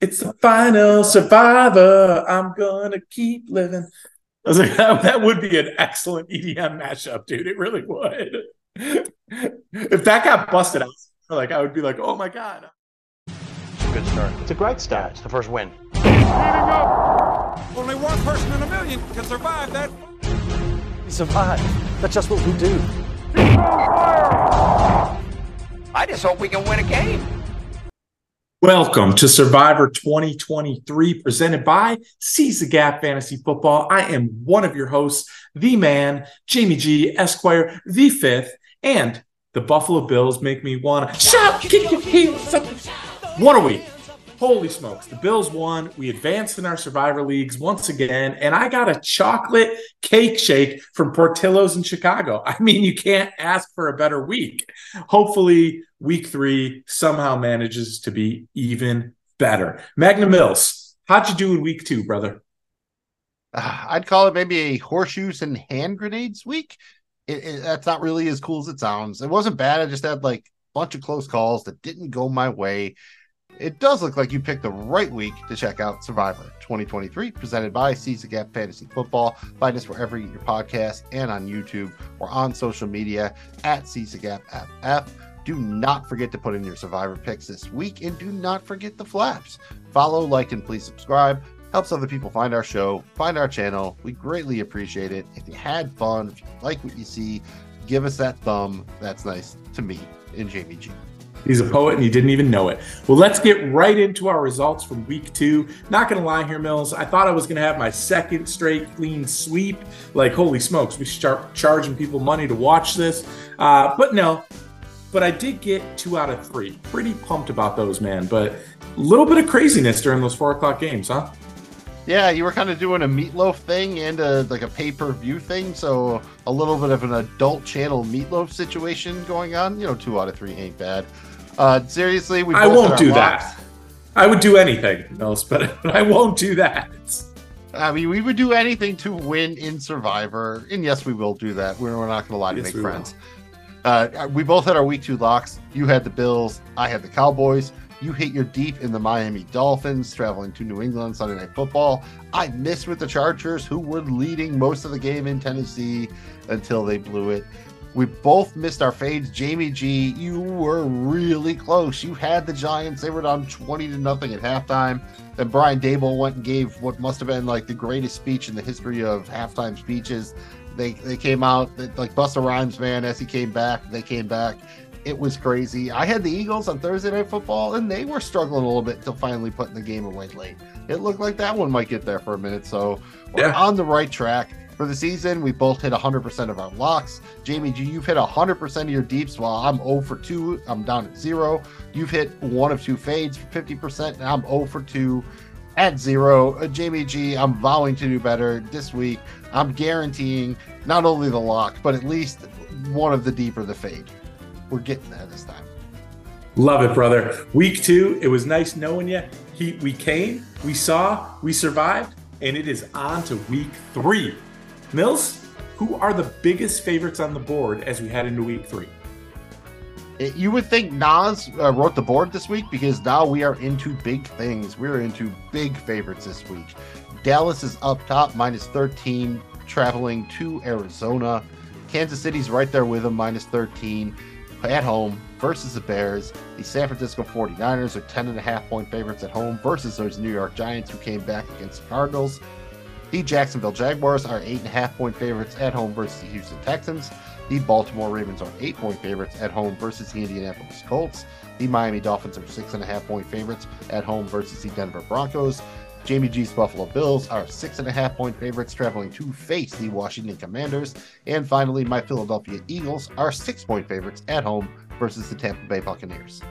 It's the final survivor. I'm gonna keep living. I was like, that, that would be an excellent EDM mashup, dude. It really would. if that got busted out, like I would be like, oh my god. It's a good start. It's a great start. It's the first win. Only one person in a million can survive that. We survive. That's just what we do. I just hope we can win a game. Welcome to Survivor 2023, presented by Seize the Gap Fantasy Football. I am one of your hosts, the man, Jamie G, Esquire, the fifth, and the Buffalo Bills make me want to shout, kick your heels up. One a week. Holy smokes. The Bills won. We advanced in our survivor leagues once again. And I got a chocolate cake shake from Portillo's in Chicago. I mean, you can't ask for a better week. Hopefully, week three somehow manages to be even better. Magnum Mills, how'd you do in week two, brother? Uh, I'd call it maybe a horseshoes and hand grenades week. It, it, that's not really as cool as it sounds. It wasn't bad. I just had like a bunch of close calls that didn't go my way it does look like you picked the right week to check out Survivor 2023, presented by Seize the Gap Fantasy Football. Find us wherever you get your podcast and on YouTube or on social media at Seize the Gap FF. Do not forget to put in your Survivor picks this week and do not forget the flaps. Follow, like, and please subscribe. Helps other people find our show, find our channel. We greatly appreciate it. If you had fun, if you like what you see, give us that thumb. That's nice to me and Jamie G. He's a poet and he didn't even know it. Well, let's get right into our results from week two. Not going to lie here, Mills. I thought I was going to have my second straight clean sweep. Like, holy smokes, we start charging people money to watch this. Uh, but no, but I did get two out of three. Pretty pumped about those, man. But a little bit of craziness during those four o'clock games, huh? Yeah, you were kind of doing a meatloaf thing and a, like a pay per view thing, so a little bit of an adult channel meatloaf situation going on. You know, two out of three ain't bad. Uh, seriously, we. I won't do locks. that. I would do anything else, but I won't do that. I mean, we would do anything to win in Survivor, and yes, we will do that. We're, we're not going to lie to yes, make friends. Uh, we both had our week two locks. You had the Bills. I had the Cowboys. You hit your deep in the Miami Dolphins, traveling to New England Sunday Night Football. I missed with the Chargers, who were leading most of the game in Tennessee until they blew it. We both missed our fades. Jamie G, you were really close. You had the Giants. They were down 20 to nothing at halftime. Then Brian Daboll went and gave what must have been like the greatest speech in the history of halftime speeches. They they came out like Busta Rhymes, man, as he came back, they came back. It was crazy. I had the Eagles on Thursday Night Football, and they were struggling a little bit until finally putting the game away late. It looked like that one might get there for a minute. So we're yeah. on the right track. For the season, we both hit 100% of our locks. Jamie you've hit 100% of your deeps while I'm 0 for 2. I'm down at 0. You've hit one of two fades for 50%, and I'm 0 for 2 at 0. Uh, Jamie G, I'm vowing to do better this week. I'm guaranteeing not only the lock, but at least one of the deeper the fade. We're getting there this time. Love it, brother. Week two, it was nice knowing you. He, we came, we saw, we survived, and it is on to week three. Mills, who are the biggest favorites on the board as we head into week three? You would think Nas uh, wrote the board this week because now we are into big things. We're into big favorites this week. Dallas is up top, minus 13, traveling to Arizona. Kansas City's right there with them, minus 13 at home versus the Bears. The San Francisco 49ers are 10.5 point favorites at home versus those New York Giants who came back against the Cardinals. The Jacksonville Jaguars are 8.5 point favorites at home versus the Houston Texans. The Baltimore Ravens are 8 point favorites at home versus the Indianapolis Colts. The Miami Dolphins are 6.5 point favorites at home versus the Denver Broncos. Jamie G's Buffalo Bills are 6.5 point favorites traveling to face the Washington Commanders. And finally, my Philadelphia Eagles are 6 point favorites at home versus the Tampa Bay Buccaneers.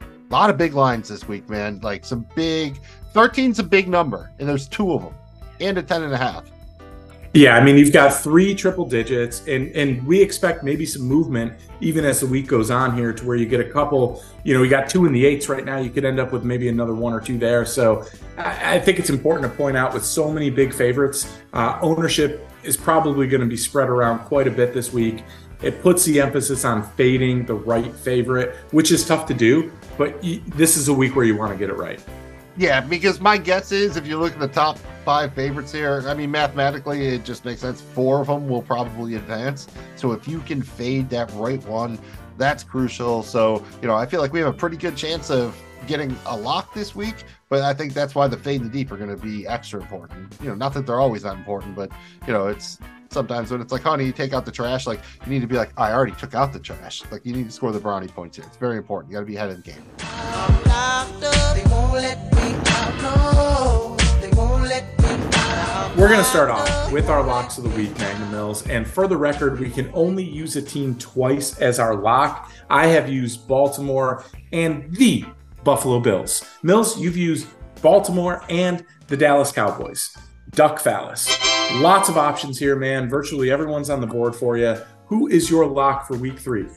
A lot of big lines this week, man. Like some big 13's a big number, and there's two of them and a 10 and a half. Yeah, I mean, you've got three triple digits, and and we expect maybe some movement even as the week goes on here, to where you get a couple. You know, you got two in the eights right now. You could end up with maybe another one or two there. So I, I think it's important to point out with so many big favorites, uh, ownership is probably going to be spread around quite a bit this week. It puts the emphasis on fading the right favorite, which is tough to do, but you, this is a week where you want to get it right. Yeah, because my guess is if you look at the top five favorites here, I mean, mathematically, it just makes sense. Four of them will probably advance. So if you can fade that right one, that's crucial. So, you know, I feel like we have a pretty good chance of getting a lock this week, but I think that's why the fade and the deep are going to be extra important. You know, not that they're always that important, but, you know, it's sometimes when it's like, honey, you take out the trash, like you need to be like, I already took out the trash. Like you need to score the brownie points here. It's very important. You got to be ahead of the game. We're going to start off with our locks of the week, Magnum Mills. And for the record, we can only use a team twice as our lock. I have used Baltimore and the Buffalo Bills. Mills, you've used Baltimore and the Dallas Cowboys. Duck Phallus. Lots of options here, man. Virtually everyone's on the board for you. Who is your lock for week three?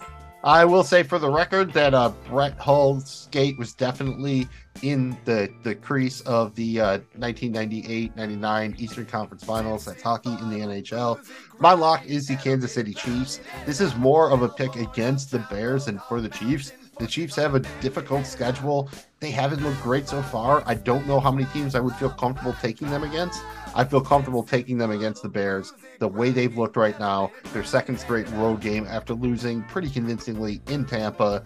I will say for the record that uh, Brett Hull's skate was definitely in the, the crease of the uh, 1998-99 Eastern Conference Finals. That's hockey in the NHL. My lock is the Kansas City Chiefs. This is more of a pick against the Bears than for the Chiefs. The Chiefs have a difficult schedule. They haven't looked great so far. I don't know how many teams I would feel comfortable taking them against. I feel comfortable taking them against the Bears. The way they've looked right now, their second straight road game after losing pretty convincingly in Tampa.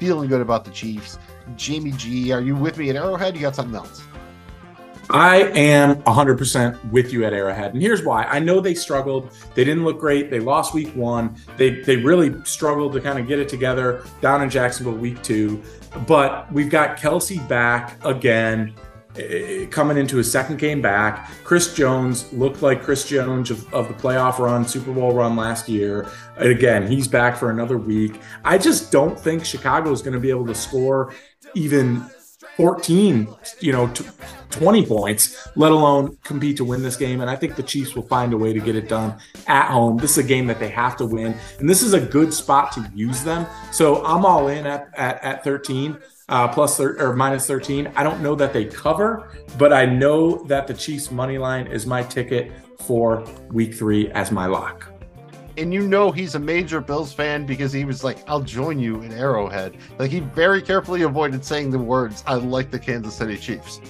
Feeling good about the Chiefs. Jamie G, are you with me at Arrowhead? You got something else? I am 100% with you at Arrowhead. And here's why. I know they struggled. They didn't look great. They lost week one. They, they really struggled to kind of get it together down in Jacksonville week two. But we've got Kelce back again. Eh, coming into his second game back. Chris Jones looked like Chris Jones of, of, the playoff run, Super Bowl run last year. And again, he's back for another week. I just don't think Chicago is going to be able to score even 14, you know, 20 points, let alone compete to win this game. And I think the Chiefs will find a way to get it done at home. This is a game that they have to win. And this is a good spot to use them. So I'm all in at, at, at 13 uh, plus thir- or minus 13. I don't know that they cover, but I know that the Chiefs money line is my ticket for week three as my lock. And you know he's a major Bills fan because he was like, I'll join you in Arrowhead. Like he very carefully avoided saying the words, I like the Kansas City Chiefs.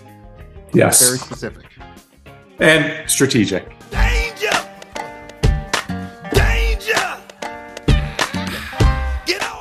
Yes. Very specific. And strategic.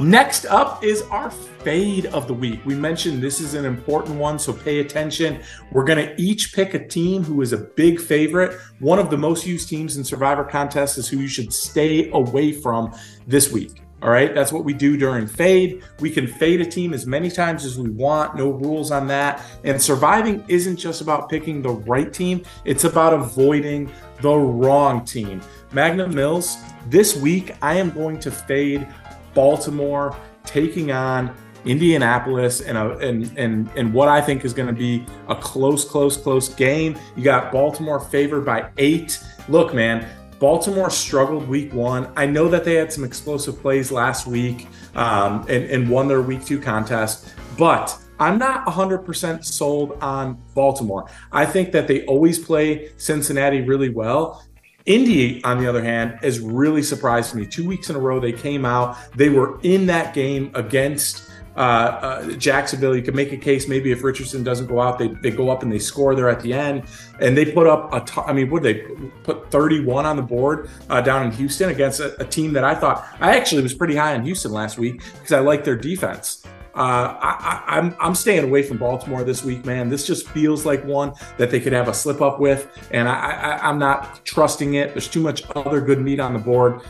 Next up is our fade of the week. We mentioned this is an important one, so pay attention. We're going to each pick a team who is a big favorite. One of the most used teams in Survivor contests is who you should stay away from this week. All right, that's what we do during fade. We can fade a team as many times as we want, no rules on that. And surviving isn't just about picking the right team, it's about avoiding the wrong team. Magnum Mills, this week I am going to fade Baltimore taking on Indianapolis and a, and and and what I think is going to be a close, close, close game. You got Baltimore favored by eight. Look, man, Baltimore struggled week one. I know that they had some explosive plays last week um, and, and won their week two contest, but I'm not 100% sold on Baltimore. I think that they always play Cincinnati really well. Indy, on the other hand, has really surprised me. Two weeks in a row, they came out. They were in that game against uh, uh, Jacksonville. You could make a case maybe if Richardson doesn't go out, they, they go up and they score there at the end. And they put up a I mean, what they put 31 on the board uh, down in Houston against a, a team that I thought I actually was pretty high on Houston last week because I like their defense. Uh, I, am I'm, I'm staying away from Baltimore this week, man. This just feels like one that they could have a slip up with, and I, I, I'm not trusting it. There's too much other good meat on the board.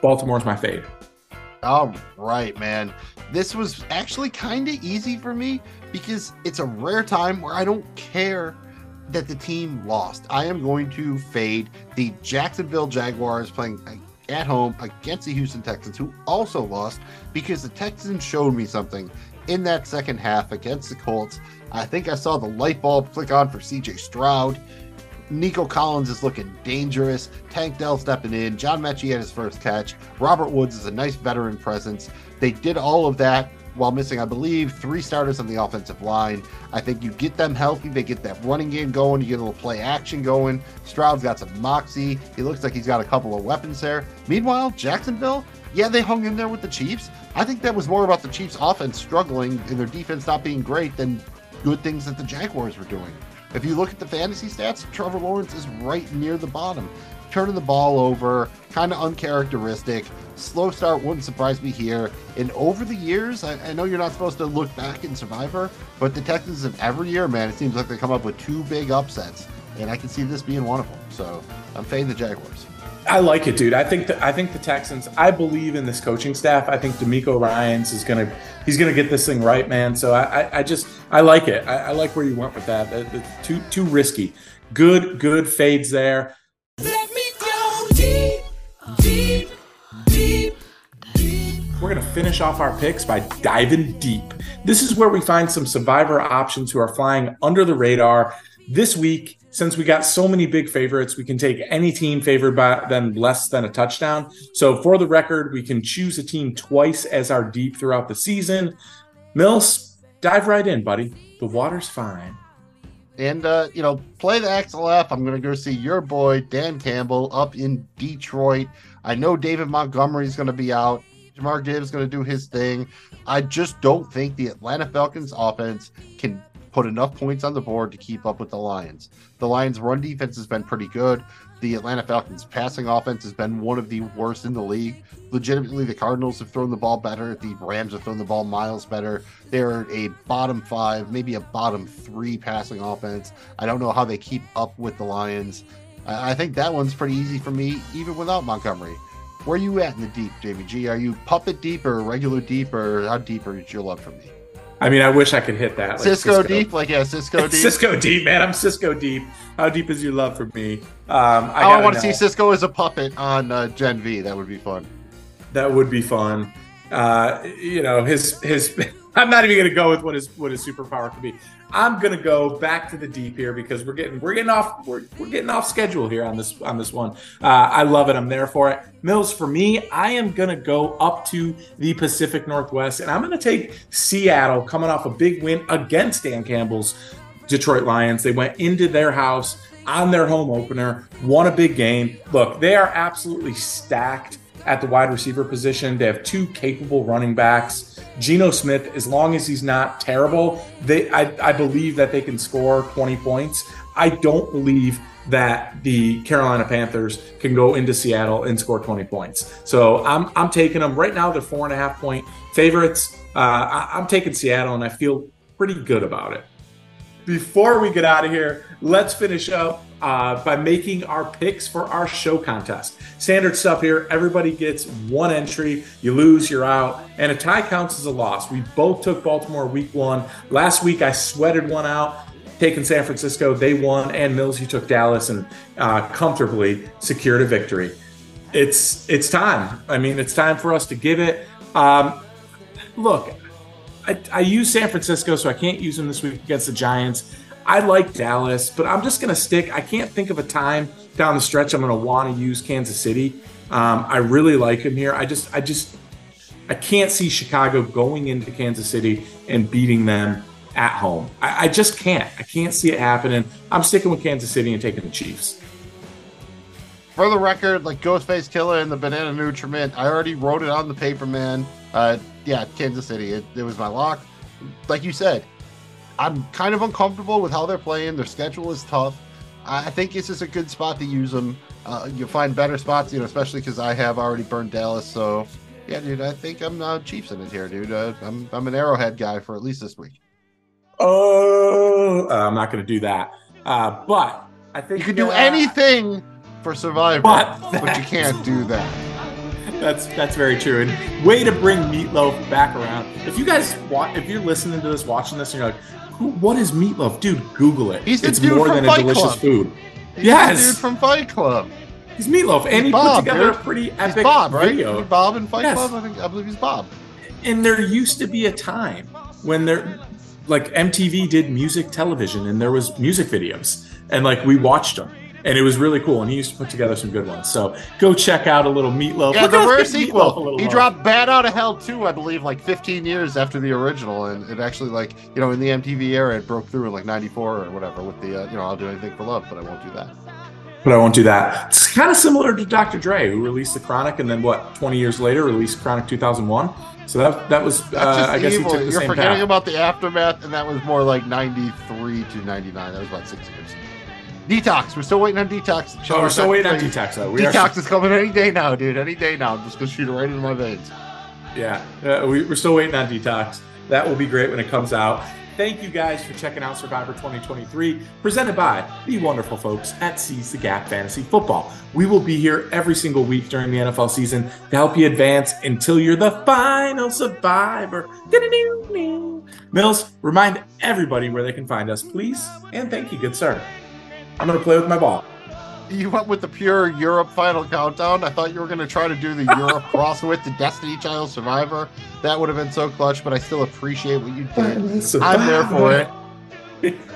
Baltimore's my fade. All right, man. This was actually kind of easy for me because it's a rare time where I don't care that the team lost. I am going to fade the Jacksonville Jaguars playing at home against the Houston Texans, who also lost because the Texans showed me something in that second half against the Colts. I think I saw the light bulb click on for CJ Stroud. Nico Collins is looking dangerous. Tank Dell stepping in. John Metchie had his first catch. Robert Woods is a nice veteran presence. They did all of that while missing, I believe, three starters on the offensive line. I think you get them healthy, they get that running game going, you get a little play action going. Stroud's got some moxie. He looks like he's got a couple of weapons there. Meanwhile, Jacksonville, yeah, they hung in there with the Chiefs. I think that was more about the Chiefs' offense struggling and their defense not being great than good things that the Jaguars were doing. If you look at the fantasy stats, Trevor Lawrence is right near the bottom. Turning the ball over, kind of uncharacteristic. Slow start wouldn't surprise me here. And over the years, I, I know you're not supposed to look back in Survivor, but the Texans every year, man, it seems like they come up with two big upsets. And I can see this being one of them. So I'm fading the Jaguars. I like it, dude. I think the, I think the Texans. I believe in this coaching staff. I think DeMeco Ryans is gonna he's gonna get this thing right, man. So I, I, I just I like it. I, I, like where you went with that. That- that's too too risky. Good good fades there. We're going to finish off our picks by diving deep. This is where we find some survivor options who are flying under the radar. This week, since we got so many big favorites, we can take any team favored by them less than a touchdown. So, for the record, we can choose a team twice as our deep throughout the season. Mills, dive right in, buddy. The water's fine. And uh, you know, play the XLF. I'm gonna go see your boy Dan Campbell up in Detroit. I know David Montgomery is gonna be out. Jahmyr Gibbs is gonna do his thing. I just don't think the Atlanta Falcons offense can put enough points on the board to keep up with the Lions. The Lions' run defense has been pretty good. The Atlanta Falcons' passing offense has been one of the worst in the league. Legitimately, the Cardinals have thrown the ball better. The Rams have thrown the ball miles better. They're a bottom five, maybe a bottom three passing offense. I don't know how they keep up with the Lions. I think that one's pretty easy for me, even without Montgomery. Where are you at in the deep, Jamie G? Are you puppet deep or regular deep, or how deep is your love for me? I mean, I wish I could hit that. like Cisco, deep, like yeah, Cisco deep. Cisco deep, man. I'm Cisco deep. How deep is your love for me? Um, I, I, gotta want to see. Cisco as a puppet on uh, Gen V. That would be fun. That would be fun. Uh, you know, his his. I'm not even going to go with what his what his superpower could be. I'm going to go back to the deep here because we're getting we're getting off we're, we're getting off schedule here on this on this one. Uh, I love it. I'm there for it. Mills for me, I am going to go up to the Pacific Northwest and I'm going to take Seattle coming off a big win against Dan Campbell's Detroit Lions. They went into their house on their home opener, won a big game. Look, they are absolutely stacked at the wide receiver position. They have two capable running backs. Geno Smith, as long as he's not terrible, they I, I believe that they can score 20 points. I don't believe that the Carolina Panthers can go into Seattle and score 20 points. So I'm I'm taking them right now. They're four and a half point favorites. Uh, I, I'm taking Seattle, and I feel pretty good about it before we get out of here, let's finish up uh, by making our picks for our show contest. Standard stuff here. Everybody gets one entry. You lose, you're out. And a tie counts as a loss. We both took Baltimore week one. Last week, I sweated one out. Taking San Francisco, they won, and Mills, you took Dallas and uh, comfortably secured a victory. It's it's time. I mean, it's time for us to give it. Um, look, I, I use San Francisco, so I can't use them this week against the Giants. I like Dallas, but I'm just going to stick. I can't think of a time down the stretch I'm going to want to use Kansas City. Um, I really like him here. I just, I just, I can't see Chicago going into Kansas City and beating them at home. I, I just can't. I can't see it happening. I'm sticking with Kansas City and taking the Chiefs. For the record, like Ghostface Killah and the Banana Nutriment, I already wrote it on the paper, man. Uh, yeah, Kansas City. It, it was my lock. Like you said, I'm kind of uncomfortable with how they're playing. Their schedule is tough. I think this is a good spot to use them. Uh, you'll find better spots, you know, especially because I have already burned Dallas. So, yeah, dude, I think I'm uh, Chiefs in it here, dude. Uh, I'm I'm an Arrowhead guy for at least this week. Oh, I'm not going to do that. Uh, but I think You can do anything for Survivor, But but you can't do that. That's that's very true. And way to bring Meatloaf back around. If you guys watch, if you're listening to this, watching this, and you're like, Who, "What is Meatloaf, dude?" Google it. He's the it's dude more from than a Fight delicious Club. food. He's Yes. dude from Fight Club. He's Meatloaf, and He's he Bob, put together dude. a pretty He's epic Bob, right? video. He's Bob in Fight Yes. Club. I think I believe he's Bob. And there used to be a time when there, like MTV did music television, and there was music videos, and like we watched them, and it was really cool. And he used to put together some good ones. So go check out a little Meatloaf. Yeah, Look the rare give Meatloaf a sequel. He dropped Bat Out of Hell too, I believe, like 15 years after the original, and it actually, like, you know, in the MTV era, it broke through in like '94 or whatever with the, uh, you know, I'll do anything for love, but I won't do that. but I won't do that. It's kind of similar to Dr. Dre, who released the Chronic, and then what? Twenty years later, released Chronic 2001. So that that was, uh, I guess evil. he took the You're same forgetting path. about the aftermath, and that was more like 93 to 99. That was about six years. Detox. We're still waiting on detox. Oh, we're still waiting on Detox. though. We are- Detox is coming any day now, dude. Any day now. I'm just gonna shoot it right into my veins. Yeah, uh, we, we're still waiting on Detox. That will be great when it comes out. Thank you guys for checking out Survivor 2023, presented by the wonderful folks at Seize the Gap Fantasy Football. We will be here every single week during the NFL season to help you advance until you're the final survivor. Mills, remind everybody where they can find us, please. And thank you, good sir. I'm going to play with my ball. You went with the pure Europe final countdown. I thought you were gonna try to do the Europe cross with the Destiny Child Survivor. That would have been so clutch, but I still appreciate what you did. I'm there for it.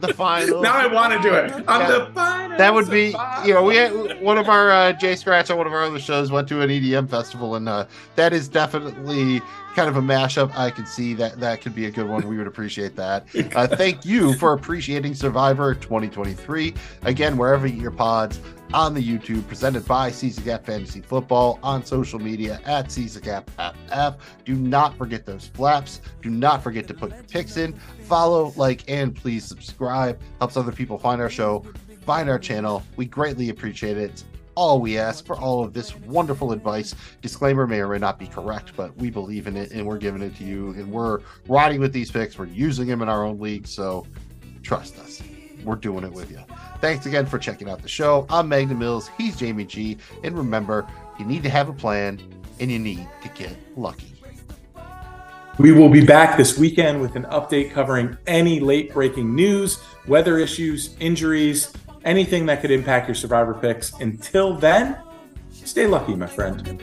The final. Now I want to do it. I'm Yeah. the final That would be, survivor. you know, we had one of our uh, Jay Scratch on one of our other shows went to an EDM festival, and uh, that is definitely kind of a mashup. I can see that that could be a good one. We would appreciate that. Uh, thank you for appreciating Survivor 2023. Again, wherever you your pods on the YouTube, presented by Gap Fantasy Football on social media at Seize the Gap FF. Do not forget those flaps. Do not forget to put your picks in. Follow, like, and please subscribe. Helps other people find our show, find our channel. We greatly appreciate it. All we ask for all of this wonderful advice. Disclaimer may or may not be correct, but we believe in it and we're giving it to you. And we're riding with these picks. We're using them in our own league. So trust us. We're doing it with you. Thanks again for checking out the show. I'm Magnum Mills. He's Jamie G. And remember, you need to have a plan and you need to get lucky. We will be back this weekend with an update covering any late breaking news, weather issues, injuries, anything that could impact your survivor picks. Until then, stay lucky, my friend.